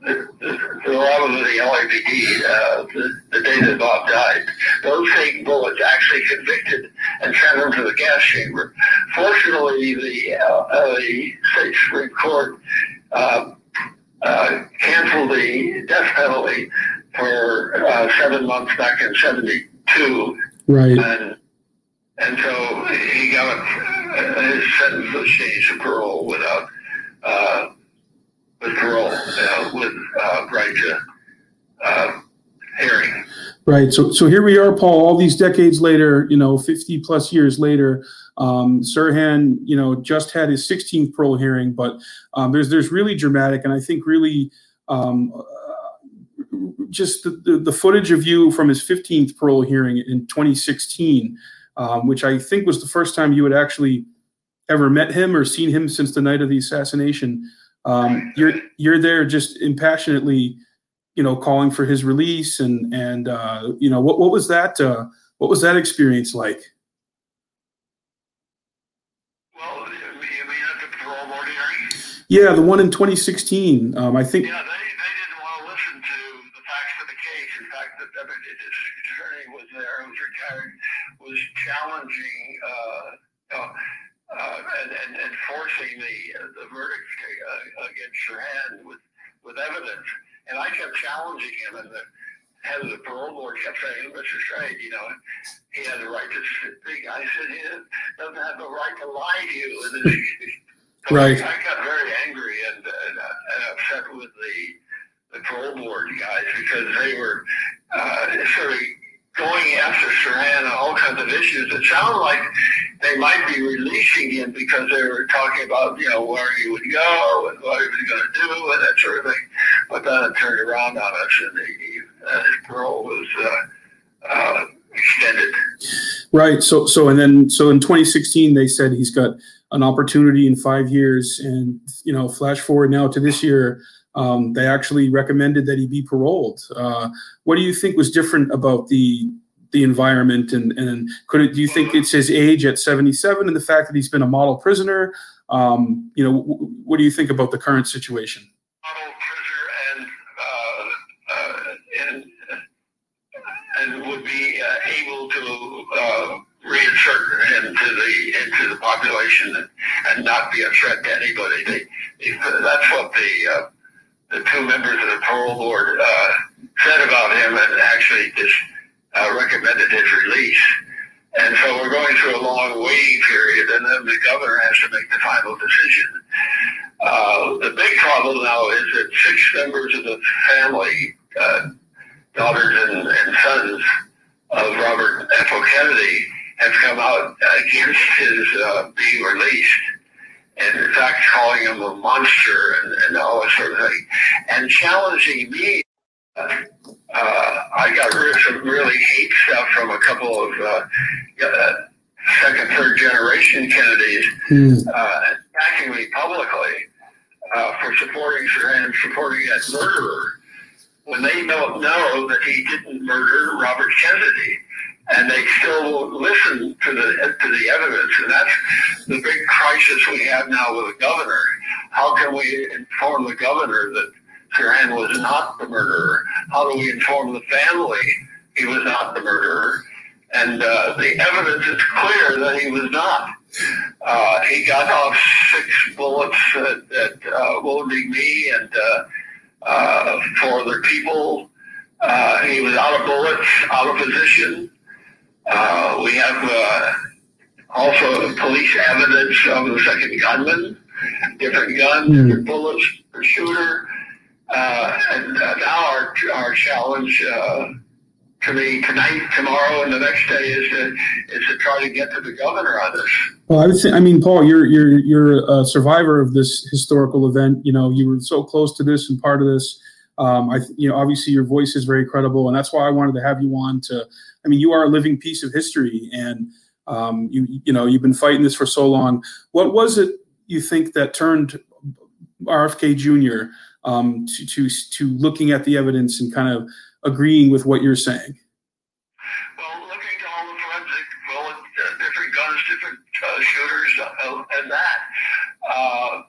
the of the LAPD uh, the, the day that Bob died. Those fake bullets actually convicted and sent him to the gas chamber. Fortunately, the, uh, the state Supreme Court uh, uh, canceled the death penalty for uh, seven months back in 72. Right. And, and so he got uh, his sentence was changed to parole without, uh, with parole, uh, with uh, uh, hearing. Right. So, so here we are, Paul. All these decades later, you know, 50 plus years later, um, Sirhan, you know, just had his 16th parole hearing, but um, there's there's really dramatic, and I think really um, uh, just the, the, the, footage of you from his 15th parole hearing in 2016, um, which I think was the first time you had actually ever met him or seen him since the night of the assassination. Um, you're you're there just impassionately, you know, calling for his release, and and uh, you know what what was that uh, what was that experience like? Well, yeah, the one in 2016. Um, I think. Yeah, they, they didn't want to listen to the facts of the case. In fact, the, attorney was there, who was retired, was challenging uh, uh, uh, and, and, and forcing the uh, the verdict uh, against Sirhan with with evidence. And I kept challenging him, and the head of the parole board kept saying, Mr. Schrade, you know, he had the right to speak. I said, he doesn't have the right to lie to you. And Right. I got very angry and, and, and upset with the the parole board guys because they were uh, sort of going after Sirhan on all kinds of issues. It sounded like they might be releasing him because they were talking about, you know, where he would go and what he was going to do and that sort of thing. But then it turned around on us and he, uh, his parole was uh, uh, extended. Right. So, so, and then, so in 2016, they said he's got an opportunity in five years. And, you know, flash forward now to this year, um, they actually recommended that he be paroled. Uh, what do you think was different about the the environment and and could it do you think it's his age at 77 and the fact that he's been a model prisoner? Um, you know w- what do you think about the current situation? Model prisoner and uh, uh, and and would be uh, able to uh, reinsert into the into the population and, and not be a threat to anybody. They, they, that's what the uh, the two members of the parole board uh, said about him and actually just uh, recommended his release. And so we're going through a long waiting period, and then the governor has to make the final decision. Uh, the big problem now is that six members of the family, uh, daughters and, and, sons of Robert F. Kennedy, have come out against his uh, being released and in fact calling him a monster and, and all that sort of thing, and challenging me. Uh, I got rid of some really hate stuff from a couple of uh, uh, second, third generation Kennedys mm. attacking me publicly uh, for supporting and supporting that murderer when they don't know that he didn't murder Robert Kennedy and they still listen to the to the evidence, and that's the big crisis we have now with the governor. How can we inform the governor that Sirhan was not the murderer? How do we inform the family he was not the murderer? And uh, the evidence is clear that he was not. Uh, he got off six bullets at, at uh, wounding me and uh, uh, four other people. Uh, he was out of bullets, out of position. Uh, we have uh, also police evidence of the second gunman, different guns, mm. different bullets per shooter. Uh, and uh, now our, our challenge uh, to me tonight, tomorrow, and the next day is to is to try to get to the governor on this. Well, I would say, I mean, Paul, you're you're you're a survivor of this historical event. You know, you were so close to this and part of this. Um, I, you know, obviously your voice is very credible, and that's why I wanted to have you on to I mean, you are a living piece of history, and um, you you know you've been fighting this for so long. What was it you think that turned RFK Jr. Um, to, to to looking at the evidence and kind of agreeing with what you're saying? Well, looking at all the forensic, well, uh, different guns, different uh, shooters, uh, and that, uh,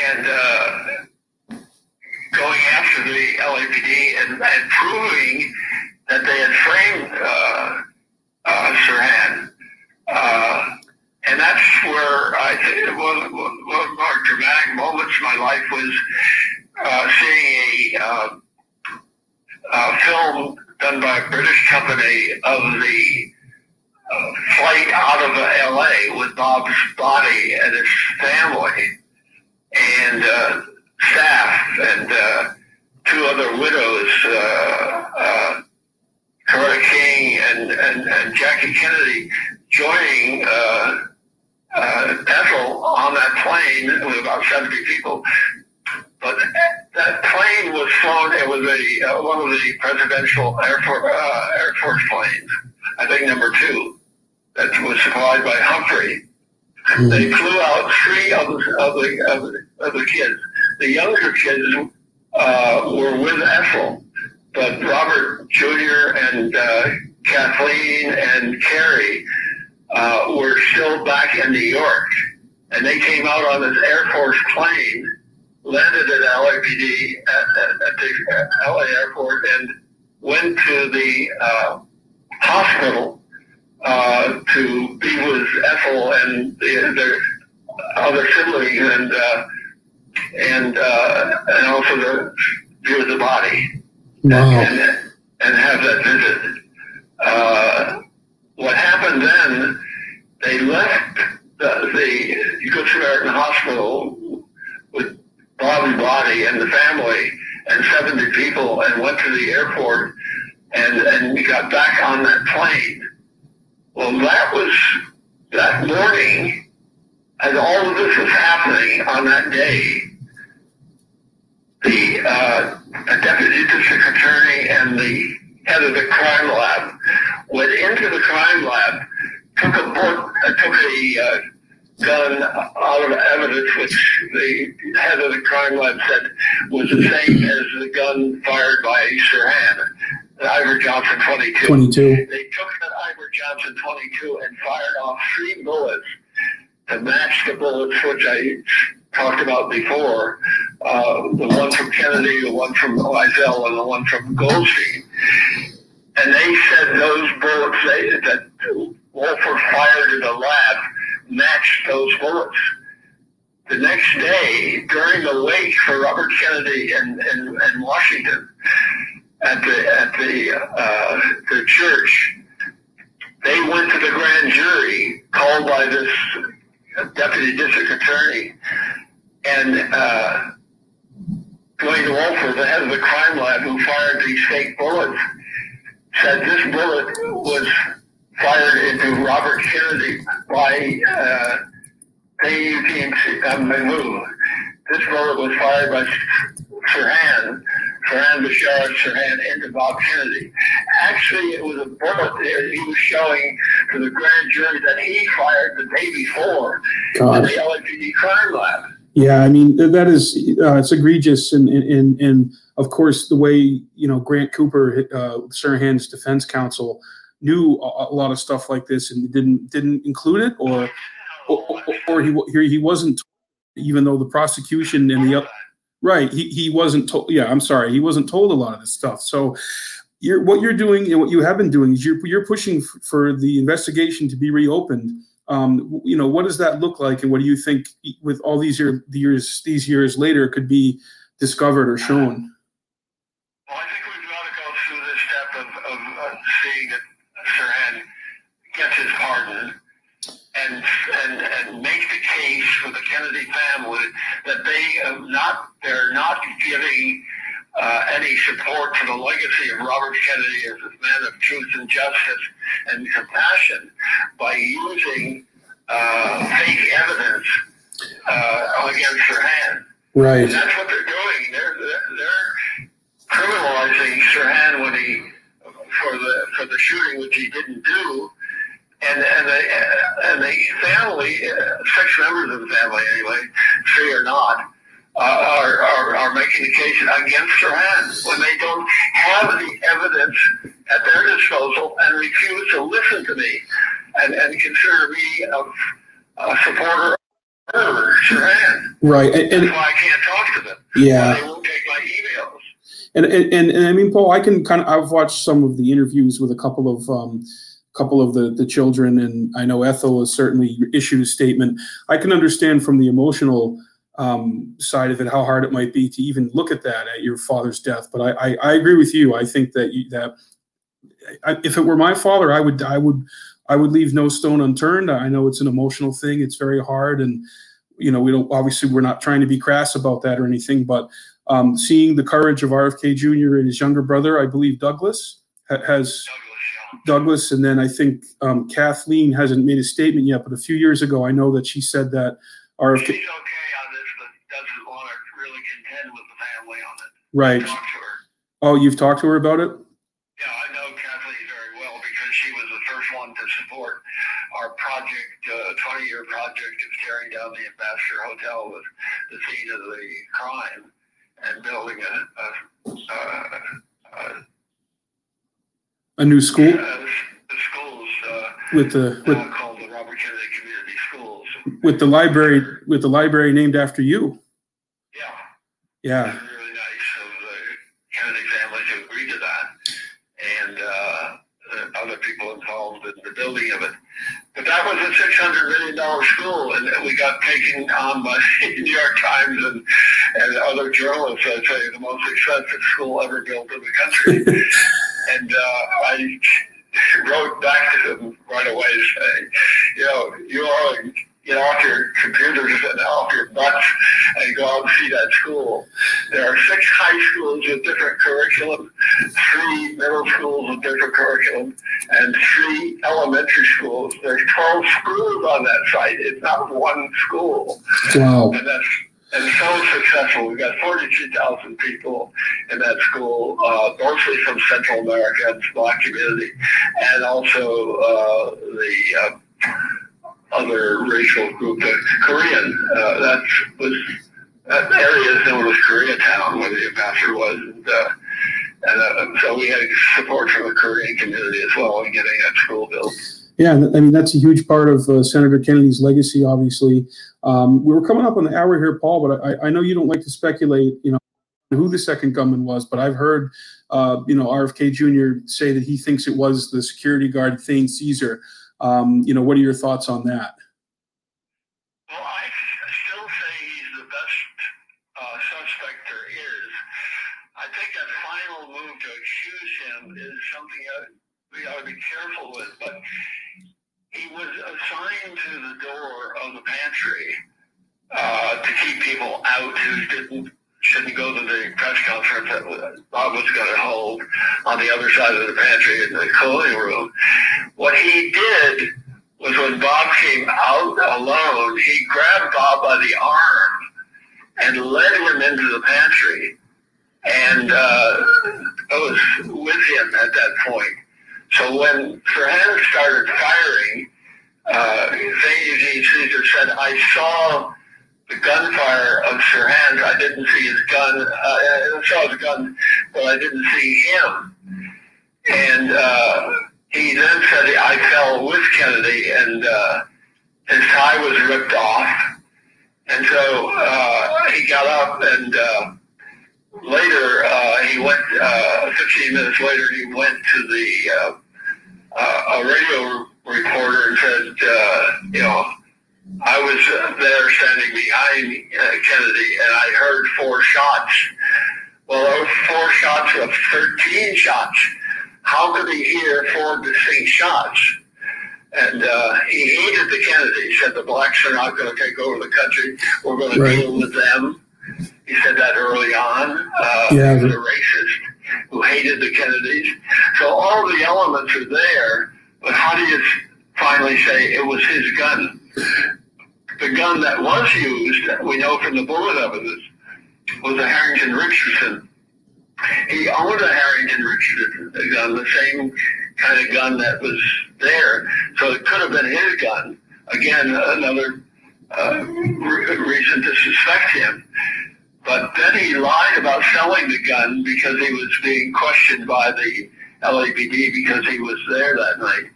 and uh, going after the LAPD and, and proving that they had framed uh, uh, Sirhan. Uh, and that's where I think one, one of our dramatic moments in my life was uh, seeing a, uh, a, film done by a British company of the uh, flight out of LA with Bob's body and his family and staff and two other widows King and, and, and Jackie Kennedy joining uh, uh, Ethel on that plane with about 70 people. But that plane was flown, it was a, uh, one of the presidential Air Force, uh, Air Force planes, I think number two, that was supplied by Humphrey. Mm-hmm. They flew out three of the, of the, of the, of the kids. The younger kids uh, were with Ethel but Robert. And uh, Kathleen and Kerry uh, were still back in New York, and they came out on this Air Force plane, landed at LAPD at, at, at the LA airport, and went to the uh, hospital uh, to be with Ethel and the, their other siblings, and uh, and uh, and also the view of the body wow. and, and have that visit. Uh, what happened then, they left the, the Good Samaritan Hospital with Bob's body and the family and 70 people and went to the airport and and we got back on that plane. Well, that was that morning, as all of this was happening on that day. The uh, deputy district attorney and the head of the crime lab went into the crime lab, took a book, uh, took a uh, gun out of evidence, which the head of the crime lab said was the same as the gun fired by Sirhan, the Iver Johnson 22. 22. They took that Iver Johnson 22 and fired off three bullets to match the bullets which I talked about before, uh, the one from Kennedy, the one from Weisel, and the one from Goldstein. And they said those bullets they, that Wolfer fired in the lab matched those bullets. The next day, during the wake for Robert Kennedy in, in, in Washington at the at the uh, the church, they went to the grand jury called by this deputy district attorney, and uh, Dwayne Wolfer, the head of the crime lab who fired these fake bullets, said this bullet was fired into Robert Kennedy by uh, Mahmoud. This bullet was fired by Sirhan, Sirhan Bishara Sirhan into Bob Kennedy. Actually, it was a bullet that he was showing to the grand jury that he fired the day before God. in the LAPD crime lab. Yeah, I mean that is uh, it's egregious, and, and and of course the way you know Grant Cooper, uh, Sirhan's defense counsel, knew a, a lot of stuff like this and didn't didn't include it, or or, or he he he wasn't, even though the prosecution and the right he he wasn't told. Yeah, I'm sorry, he wasn't told a lot of this stuff. So. You're, what you're doing and what you have been doing is you're, you're pushing for the investigation to be reopened um, you know, what does that look like, and what do you think with all these year, years these years later could be discovered or shown? Well, I think we've got to go through this step of, of, seeing that Sirhan gets his pardon and Kennedy family that they have not they're not giving uh, any support to the legacy of Robert Kennedy as a man of truth and justice and compassion by using uh, fake evidence uh, against Sirhan. Right. And that's what they're doing. They're they're, they're criminalizing Sirhan when he for the for the shooting, which he didn't do. And and the and the family, uh, six members of the family anyway, three or not, uh, are, are, are making the case against Sirhan when they don't have the evidence at their disposal and refuse to listen to me and, and consider me a, a supporter of Sirhan. Right. And, and That's why I can't talk to them. yeah. They won't take my emails. And, and and and I mean, Paul, I can kind of I've watched some of the interviews with a couple of um, couple of the the children, and I know Ethel has certainly issued a statement. I can understand from the emotional um, side of it how hard it might be to even look at that at your father's death. But I I, I agree with you. I think that you, that I, if it were my father, I would I would I would leave no stone unturned. I know it's an emotional thing. It's very hard, and you know we don't obviously we're not trying to be crass about that or anything, but um, seeing the courage of RFK Jr. and his younger brother, I believe Douglas ha- has Douglas. Douglas, and then I think um, Kathleen hasn't made a statement yet, but a few years ago, I know that she said that She's RFK, okay on this, but doesn't want to really contend with the family on it. right? Talk to her. Oh, you've talked to her about it? Yeah, I know Kathleen very well because she was the first one to support our project, uh, 20 year project of tearing down the Ambassador Hotel was the scene of the crime and building a, a, a, a, A new school a, a schools uh, with the with called the Robert Kennedy Community Schools. with the library with the library named after you. Yeah. Yeah, really nice of the Kennedy family to agree to that, and uh, uh, other people involved in the building of it. But that was a six hundred million dollar school, and we got taken on by the New York Times and, and other journalists as say the most expensive school ever built in the country. and uh, I wrote back to them right away saying, you know, you are get off your computers and off your butts and go out and see that school. There are six high schools with different curriculum, three middle schools with different curriculum, and three elementary schools. There's 12 schools on that site. It's not one school. Wow. And that's and so successful. We've got 42,000 people in that school, uh, mostly from Central America and Black community, and also uh, the uh, other racial group, the Korean. Uh, that was that area is known as Koreatown, where the ambassador was, and, uh, and so we had support from the Korean community as well in getting that school built. Yeah, I mean that's a huge part of uh, Senator Kennedy's legacy. Obviously, um, we were coming up on the hour here, Paul, but I, I, know you don't like to speculate, you know, who the second gunman was. But I've heard, uh, you know, RFK Jr. say that he thinks it was the security guard Thane Cesar. Um, you know, what are your thoughts on that? Well, I still say he's the best uh, suspect there is. I think that final move to accuse him is something that we ought to be careful with. But he was assigned to the door of the pantry uh, to keep people out who didn't shouldn't go to the press conference that Bob was going to hold on the other side of the pantry in the clothing room. What he did was when Bob came out alone, he grabbed Bob by the arm and led him into the pantry. And uh, I was with him at that point. So when Sirhan started firing, uh, Cesar said, I saw the gunfire of Sirhan. I didn't see his gun. Uh, I saw his gun, but I didn't see him. And uh, he then said, I fell with Kennedy, and uh, his tie was ripped off. And so uh, he got up and uh, later, uh, he went, uh, 15 minutes later, he went to the, uh, uh, a radio reporter and said, uh, you know, I was there standing behind uh, Kennedy and I heard four shots. Well, those four shots of 13 shots. How could he hear four distinct shots? And uh, he hated the Kennedys. He said the blacks are not going to take over the country. We're going to deal with them. He said that early on. Uh, yeah. He was a racist who hated the Kennedys. So all the elements are there, but how do you finally say it was his gun? The gun that was used, we know from the bullet evidence, was a Harrington Richardson. He owned a Harrington Richardson gun, the same kind of gun that was there. So it could have been his gun. Again, another uh, re- reason to suspect him. But then he lied about selling the gun because he was being questioned by the LAPD because he was there that night.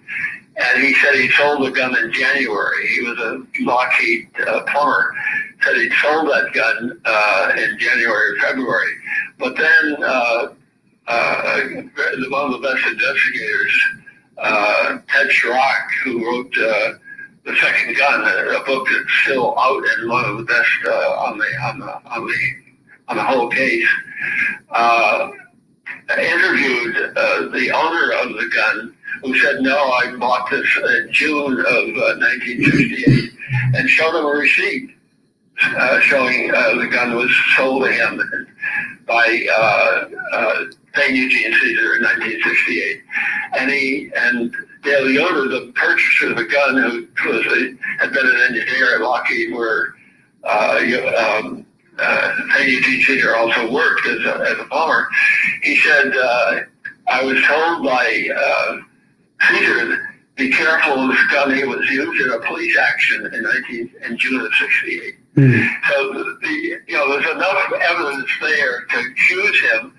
And he said he sold the gun in January. He was a Lockheed uh, plumber. Said he sold that gun uh, in January or February. But then uh, uh, one of the best investigators, uh, Ted Charach, who wrote uh, the second gun, a book that's still out and one of the best uh, on the on the on the on the whole case. Uh, interviewed uh, the owner of the gun, who said, "No, I bought this in June of uh, 1968," and showed him a receipt uh, showing uh, the gun was sold to him by uh, uh, Thane Eugene Cesar in 1968, and he and Dale Yoder, the purchaser of the gun, who was a, had been an engineer at Lockheed, where uh, um, uh, Eugene Cesar also worked as a, as a bomber. He said, uh, "I was told by uh, Cesar." Be careful of this gun. He was used in a police action in 19 in June of '68. So the, the you know there's enough evidence there to accuse him,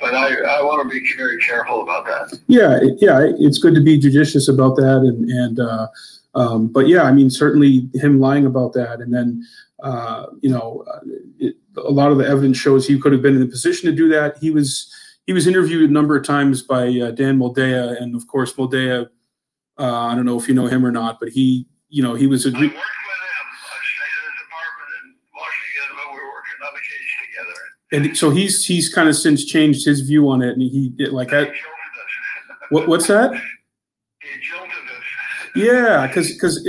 but I, I want to be very careful about that. Yeah, yeah, it's good to be judicious about that, and and uh, um, but yeah, I mean certainly him lying about that, and then uh, you know uh, it, a lot of the evidence shows he could have been in a position to do that. He was he was interviewed a number of times by uh, Dan Moldea, and of course Moldea. Uh, I don't know if you know him or not, but he you know he was a I worked with him. I stayed in his apartment in Washington, but we were working on the case together. and so he's he's kind of since changed his view on it, and he it, like he I, jilted us. what what's that? He jilted us. Yeah, because because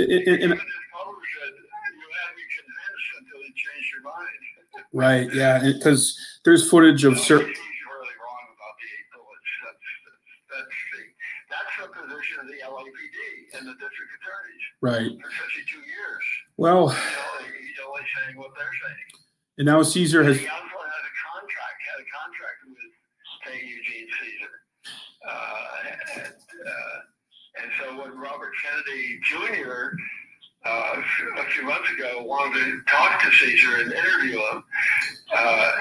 Right. Yeah. Because there's footage of certain. He's really wrong about the eight bullets. That's, that's, the, that's the position of the LAPD and the district attorneys Right. for 52 years. Well, You know, he's only saying what they're saying. and now Cesar has. He also had a contract, had a contract with, say, Eugene Cesar. Uh, and, uh, and so when Robert Kennedy Jr. Uh, a few months ago wanted to talk to Cesar and interview him, uh,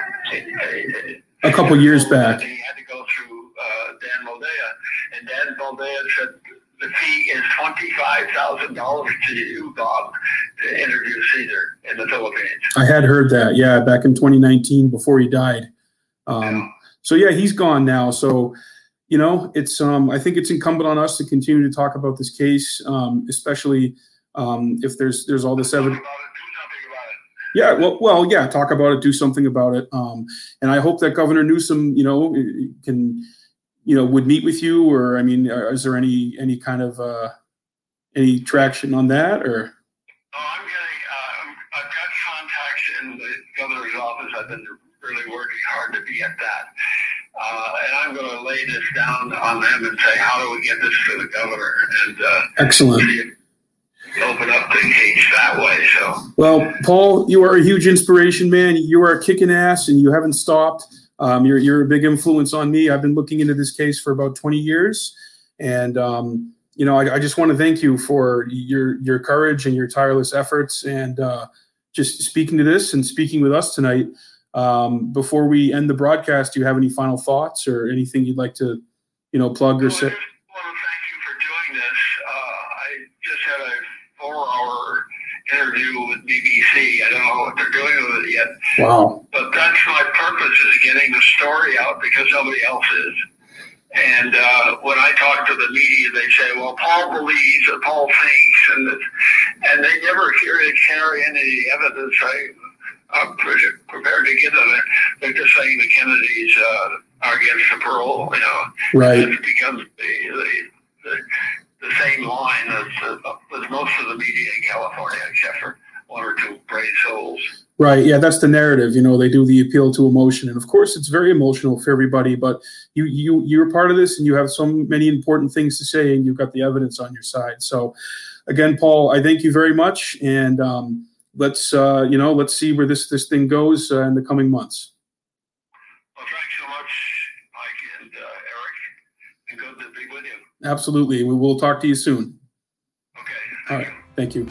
A couple years back. He had to go through uh, Dan Moldea, and Dan Moldea said the fee is twenty-five thousand dollars to you, Bob, to interview Cesar in the Philippines. I had heard that. Yeah, back in 2019 before he died. Um, so yeah, he's gone now. So you know, it's um, I think it's incumbent on us to continue to talk about this case, um, especially um, if there's there's all this evidence. about it, do something about it. Yeah, well, well, yeah, talk about it, do something about it. Um, and I hope that Governor Newsom, you know, can, you know, would meet with you, or I mean, uh, is there any any kind of uh, any traction on that, or Oh, I'm getting, um, I've got contacts in the governor's office. I've been really working hard to be at that. Uh, and I'm going to lay this down on them and say, how do we get this to the governor? And, uh, excellent? See if we open up the case that way. So, Well, Paul, you are a huge inspiration, man. You are kicking ass, and you haven't stopped. Um, you're you're a big influence on me. I've been looking into this case for about 20 years, and um, you know, I, I just want to thank you for your your courage and your tireless efforts, and uh, just speaking to this and speaking with us tonight. Um, before we end the broadcast, do you have any final thoughts or anything you'd like to, you know, plug or say? just want to thank you for doing this. Uh, I just had a four-hour interview with BBC. I don't know what they're doing with it yet, Wow. but that's my purpose is getting the story out because nobody else is. And uh, when I talk to the media, they say, "Well, Paul believes or Paul thinks," and and they never hear it carry any evidence. I, I'm pre- prepared to give them it. They're just saying the Kennedys uh, are against the parole. You know, Right. it becomes the, the, the, the same line as, uh, as most of the media in California, except for one or two brave souls. Right. Yeah, that's the narrative. You know, they do the appeal to emotion, and of course, it's very emotional for everybody. But you, you, you're part of this, and you have so many important things to say, and you've got the evidence on your side. So, again, Paul, I thank you very much, and um, let's, uh, you know, let's see where this this thing goes uh, in the coming months. Well, thanks so much, Mike and uh, Eric, and good to be with you. Absolutely. We will talk to you soon. Okay. All right. you. Thank you.